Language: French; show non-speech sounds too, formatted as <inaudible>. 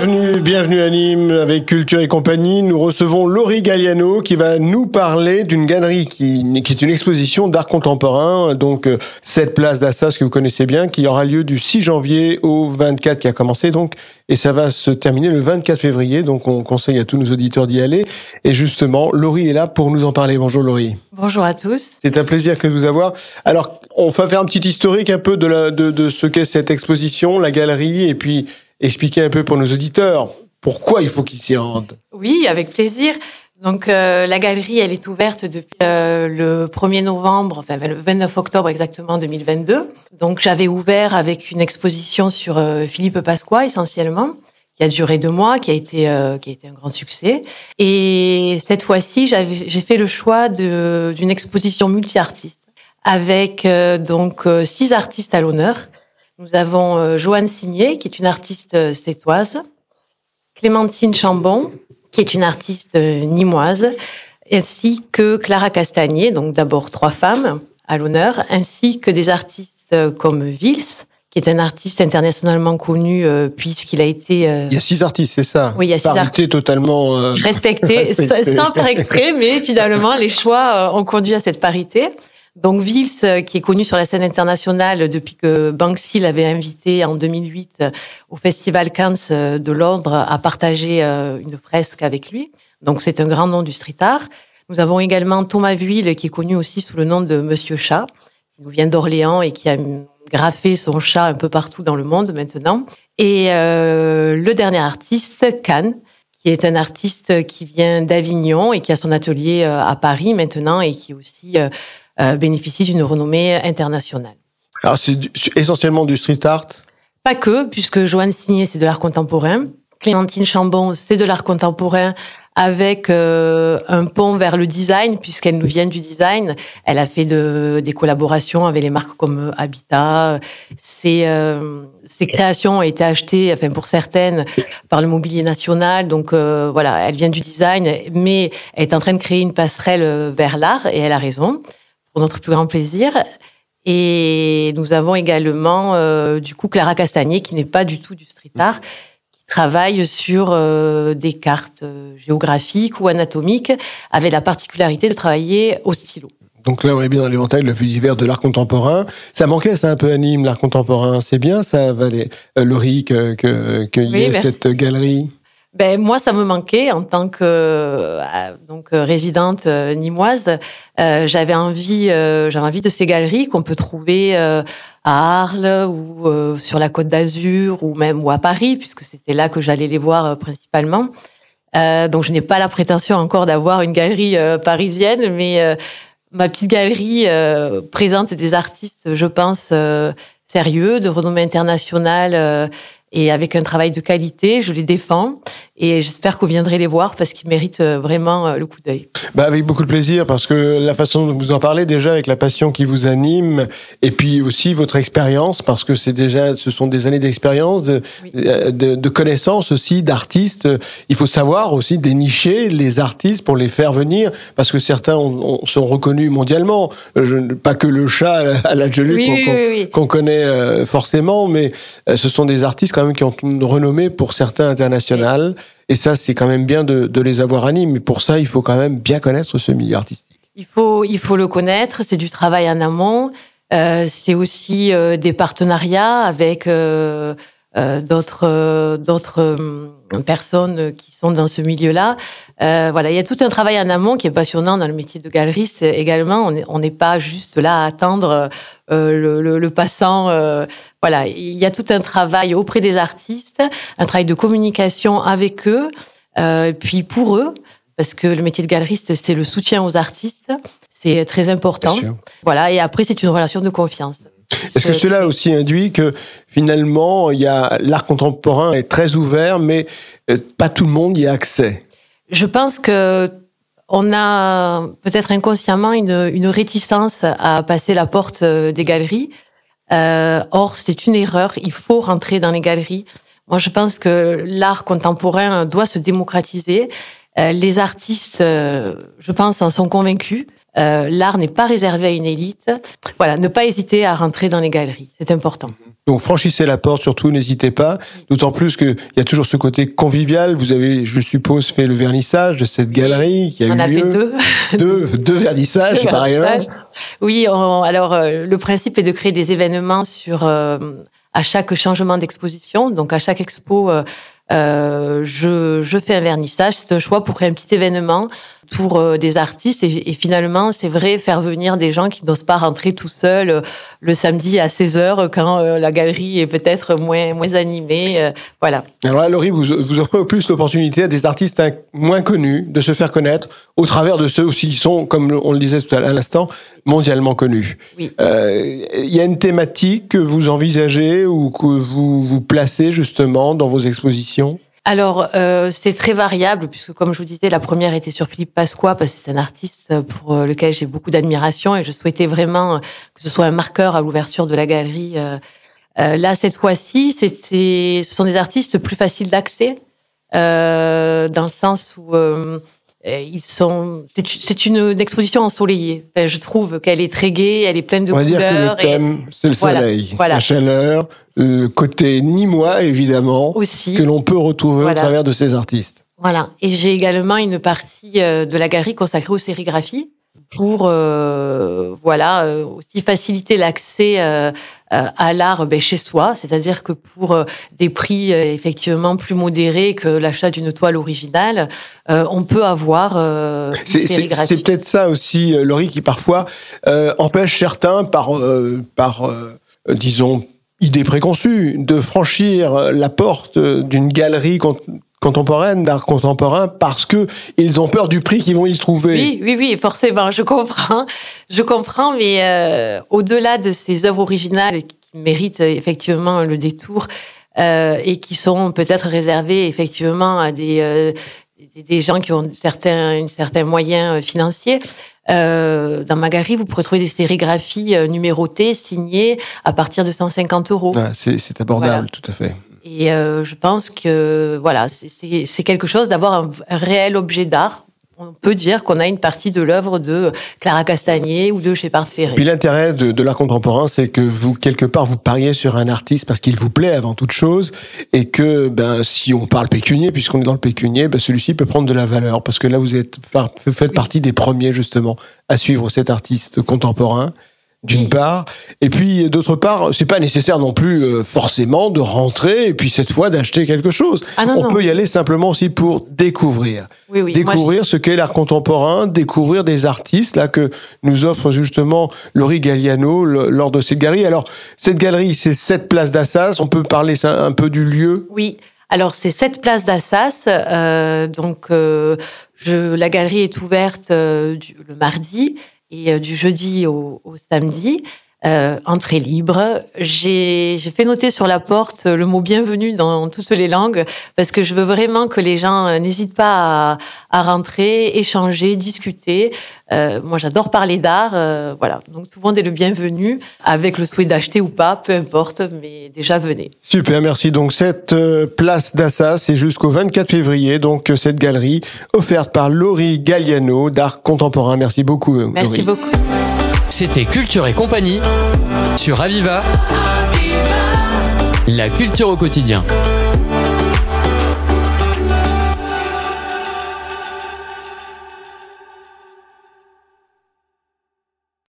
Bienvenue, bienvenue à Nîmes avec Culture et compagnie. Nous recevons Laurie Galliano qui va nous parler d'une galerie qui, qui, est une exposition d'art contemporain. Donc, euh, cette place d'Assas que vous connaissez bien, qui aura lieu du 6 janvier au 24 qui a commencé donc, et ça va se terminer le 24 février. Donc, on conseille à tous nos auditeurs d'y aller. Et justement, Laurie est là pour nous en parler. Bonjour Laurie. Bonjour à tous. C'est un plaisir que de vous avoir. Alors, on va faire un petit historique un peu de, la, de, de ce qu'est cette exposition, la galerie, et puis expliquer un peu pour nos auditeurs pourquoi il faut qu'ils s'y rendent. Oui, avec plaisir. Donc euh, la galerie, elle est ouverte depuis euh, le 1er novembre, enfin le 29 octobre exactement 2022. Donc j'avais ouvert avec une exposition sur euh, Philippe Pasqua essentiellement, qui a duré deux mois, qui a été qui a été un grand succès. Et cette fois-ci, j'ai fait le choix d'une exposition multi-artiste avec donc six artistes à l'honneur. Nous avons euh, Joanne Signé, qui est une artiste euh, sétoise, Clémentine Chambon, qui est une artiste euh, nimoise, ainsi que Clara Castagnier, donc d'abord trois femmes à l'honneur, ainsi que des artistes comme Vils, qui est un artiste internationalement connu puisqu'il a été. Il y a six artistes, c'est ça? Oui, il y a six artistes totalement euh... respectés, <laughs> sans faire exprès, mais finalement les choix ont conduit à cette parité. Donc Vils, euh, qui est connu sur la scène internationale depuis que Banksy l'avait invité en 2008 euh, au Festival Cannes euh, de Londres à partager une fresque avec lui. Donc c'est un grand nom du street art. Nous avons également Thomas Vuille, qui est connu aussi sous le nom de Monsieur Chat, qui nous vient d'Orléans et qui a graffé son chat un peu partout dans le monde maintenant. Et le dernier artiste, Cannes, qui est un artiste qui vient d'Avignon et qui a son atelier à Paris maintenant et qui aussi bénéficie d'une renommée internationale. Alors c'est essentiellement du street art? Pas que, puisque Joanne Signé, c'est de l'art contemporain. Clémentine Chambon, c'est de l'art contemporain avec euh, un pont vers le design, puisqu'elle nous vient du design. Elle a fait de, des collaborations avec les marques comme Habitat. Ses, euh, ses créations ont été achetées, enfin pour certaines, par le Mobilier National. Donc euh, voilà, elle vient du design, mais elle est en train de créer une passerelle vers l'art, et elle a raison pour notre plus grand plaisir. Et nous avons également, euh, du coup, Clara Castagnier, qui n'est pas du tout du street art, qui travaille sur euh, des cartes euh, géographiques ou anatomiques, avec la particularité de travailler au stylo. Donc là, on est bien dans l'éventail le plus divers de l'art contemporain. Ça manquait, ça un peu anime l'art contemporain. C'est bien, ça, Valérie, euh, Laurie, que, que, que y ait cette galerie? Ben moi, ça me manquait en tant que euh, donc résidente euh, nimoise. Euh, j'avais envie, euh, j'avais envie de ces galeries qu'on peut trouver euh, à Arles ou euh, sur la Côte d'Azur ou même ou à Paris, puisque c'était là que j'allais les voir principalement. donc, je n'ai pas la prétention encore d'avoir une galerie parisienne, mais ma petite galerie présente des artistes, je pense, sérieux, de renommée internationale et avec un travail de qualité. Je les défends et j'espère que vous viendrez les voir parce qu'ils méritent euh, vraiment euh, le coup d'œil. Bah avec beaucoup de plaisir parce que la façon dont vous en parlez déjà avec la passion qui vous anime et puis aussi votre expérience parce que c'est déjà ce sont des années d'expérience de, oui. Euh, de, de, connaissances aussi d'artistes. Il faut savoir aussi dénicher les artistes pour les faire venir parce que certains ont, ont, sont reconnus mondialement. Je, pas que le chat à la oui, qu'on oui, qu connaît forcément, mais ce sont des artistes quand même qui ont une renommée pour certains internationales. Et ça, c'est quand même bien de, les avoir à Nîmes. Mais pour ça, il faut quand même bien connaître ce milieu artistique. Il faut, il faut le connaître. C'est du travail en amont. Euh, c'est aussi euh, des partenariats avec euh, d'autres d'autres personnes qui sont dans ce milieu-là. voilà, il y a tout un travail en amont qui est passionnant dans le métier de galeriste également. On n'est pas juste là à attendre le, le, le, passant. voilà, il y a tout un travail auprès des artistes, un travail de communication avec eux, puis pour eux parce que le métier de galeriste, c'est le soutien aux artistes. C'est très important. Voilà. Et après, c'est une relation de confiance. Est-ce que cela aussi induit que finalement, il y a l'art contemporain est très ouvert, mais pas tout le monde y a accès? Je pense que on a peut-être inconsciemment une, réticence à passer la porte des galeries. Euh, or, c'est une erreur. Il faut rentrer dans les galeries. Moi, je pense que l'art contemporain doit se démocratiser. les artistes, je pense, en sont convaincus. L'art n'est pas réservé à une élite. Voilà, ne pas hésiter à rentrer dans les galeries, c'est important. Donc franchissez la porte, surtout n'hésitez pas. D'autant plus qu'il y a toujours ce côté convivial. Vous avez, je suppose, fait le vernissage de cette galerie qui a On eu a lieu. fait deux. <laughs> Deux, deux vernissages Deux par ailleurs. vernissages. Oui, on- alors euh, le principe est de créer des événements sur euh, à chaque changement d'exposition. Donc à chaque expo, euh, je, je fais un vernissage. C'est un choix pour créer un petit événement pour euh, des artistes. Et, et finalement, c'est vrai, faire venir des gens qui n'osent pas rentrer tout seuls euh, le samedi à 16 heures quand la galerie est peut-être moins moins animée. voilà. Alors là, Laurie, vous, vous offrez au plus l'opportunité à des artistes moins connus de se faire connaître au travers de ceux aussi qui sont, comme on le disait tout à l'instant, mondialement connus. Oui. Il y a une thématique que vous envisagez ou que vous vous placez justement dans vos expositions? Alors, euh, c'est très variable, puisque comme je vous disais, la première était sur Philippe Pasqua, parce que c'est un artiste pour euh, lequel j'ai beaucoup d'admiration, et je souhaitais vraiment euh, que ce soit un marqueur à l'ouverture de la galerie. Euh, euh, là, cette fois-ci, ce sont des artistes plus faciles d'accès, euh, dans le sens où euh, euh, ils sont. C'est une, exposition ensoleillée. Enfin, je trouve qu'elle est très gaie, elle est pleine de On va dire que couleurs. le thème, c'est le Voilà, soleil, voilà. la chaleur, le côté nîmois évidemment, aussi. que l'on peut retrouver Voilà. au travers de ces artistes. Voilà. Et j'ai également une partie euh, de la galerie consacrée aux sérigraphies pour euh, voilà euh, aussi faciliter l'accès euh, euh, à l'art ben, chez soi, c'est-à-dire que pour euh, des prix euh, effectivement plus modérés que l'achat d'une toile originale, euh, on peut avoir euh, C'est- peut-être ça aussi, Laurie, qui parfois euh, empêche certains par, euh, par disons, idée préconçue, de franchir la porte d'une galerie contemporaine, d'art contemporain, parce que ils ont peur du prix qu'ils vont y trouver. Oui, oui, oui, forcément, je comprends, je comprends, mais euh, au-delà de ces œuvres originales qui méritent euh, effectivement le détour euh, et qui sont peut-être réservées effectivement à des euh, des- gens qui ont certains certains moyens financiers. Euh, dans ma galerie, vous pourrez trouver des sérigraphies numérotées, signées à partir de 150 euros. Ah, c'est c'est abordable, Voilà. tout à fait. Et euh, je pense que voilà, c'est- quelque chose d'avoir un, un réel objet d'art. On peut dire qu'on a une partie de l'œuvre de Clara Castagnier ou de Shepard Puis Ferré. l'intérêt de, de l'art contemporain, c'est que vous, quelque part, vous pariez sur un artiste parce qu'il vous plaît avant toute chose, et que ben, si on parle pécunier, puisqu'on est dans le pécunier, ben, celui-ci peut prendre de la valeur, parce que là, vous êtes faites partie des premiers, justement, à suivre cet artiste contemporain, d'une Oui. part, et puis d'autre part, c'est pas nécessaire non plus euh, forcément de rentrer, et puis cette fois d'acheter quelque chose. Ah non, on non. peut y aller simplement aussi pour découvrir Oui, oui. moi, découvrir ce qu'est l'art contemporain, découvrir des artistes là que nous offre justement Laurie Galliano le- lors de cette galerie. Alors cette galerie, c'est cette place d'Assas. On peut parler ça, un peu du lieu? Oui. Alors c'est cette place d'Assas. euh, donc euh, je, la galerie est ouverte le mardi et euh, du jeudi au, au samedi. Euh, entrée libre. J'ai fait noter sur la porte le mot bienvenue dans toutes les langues parce que je veux vraiment que les gens euh, n'hésitent pas à, à rentrer, échanger, discuter. Euh, moi, j'adore parler d'art. euh, voilà, donc tout le monde est le bienvenu avec le souhait d'acheter ou pas, peu importe, mais déjà venez. Super, merci. Donc cette place d'Assas, c'est jusqu'au 24 février. Donc cette galerie offerte par Laurie Galliano d'art contemporain. Merci beaucoup. Merci Laurie. beaucoup. C'était Culture et compagnie sur Aviva. La culture au quotidien.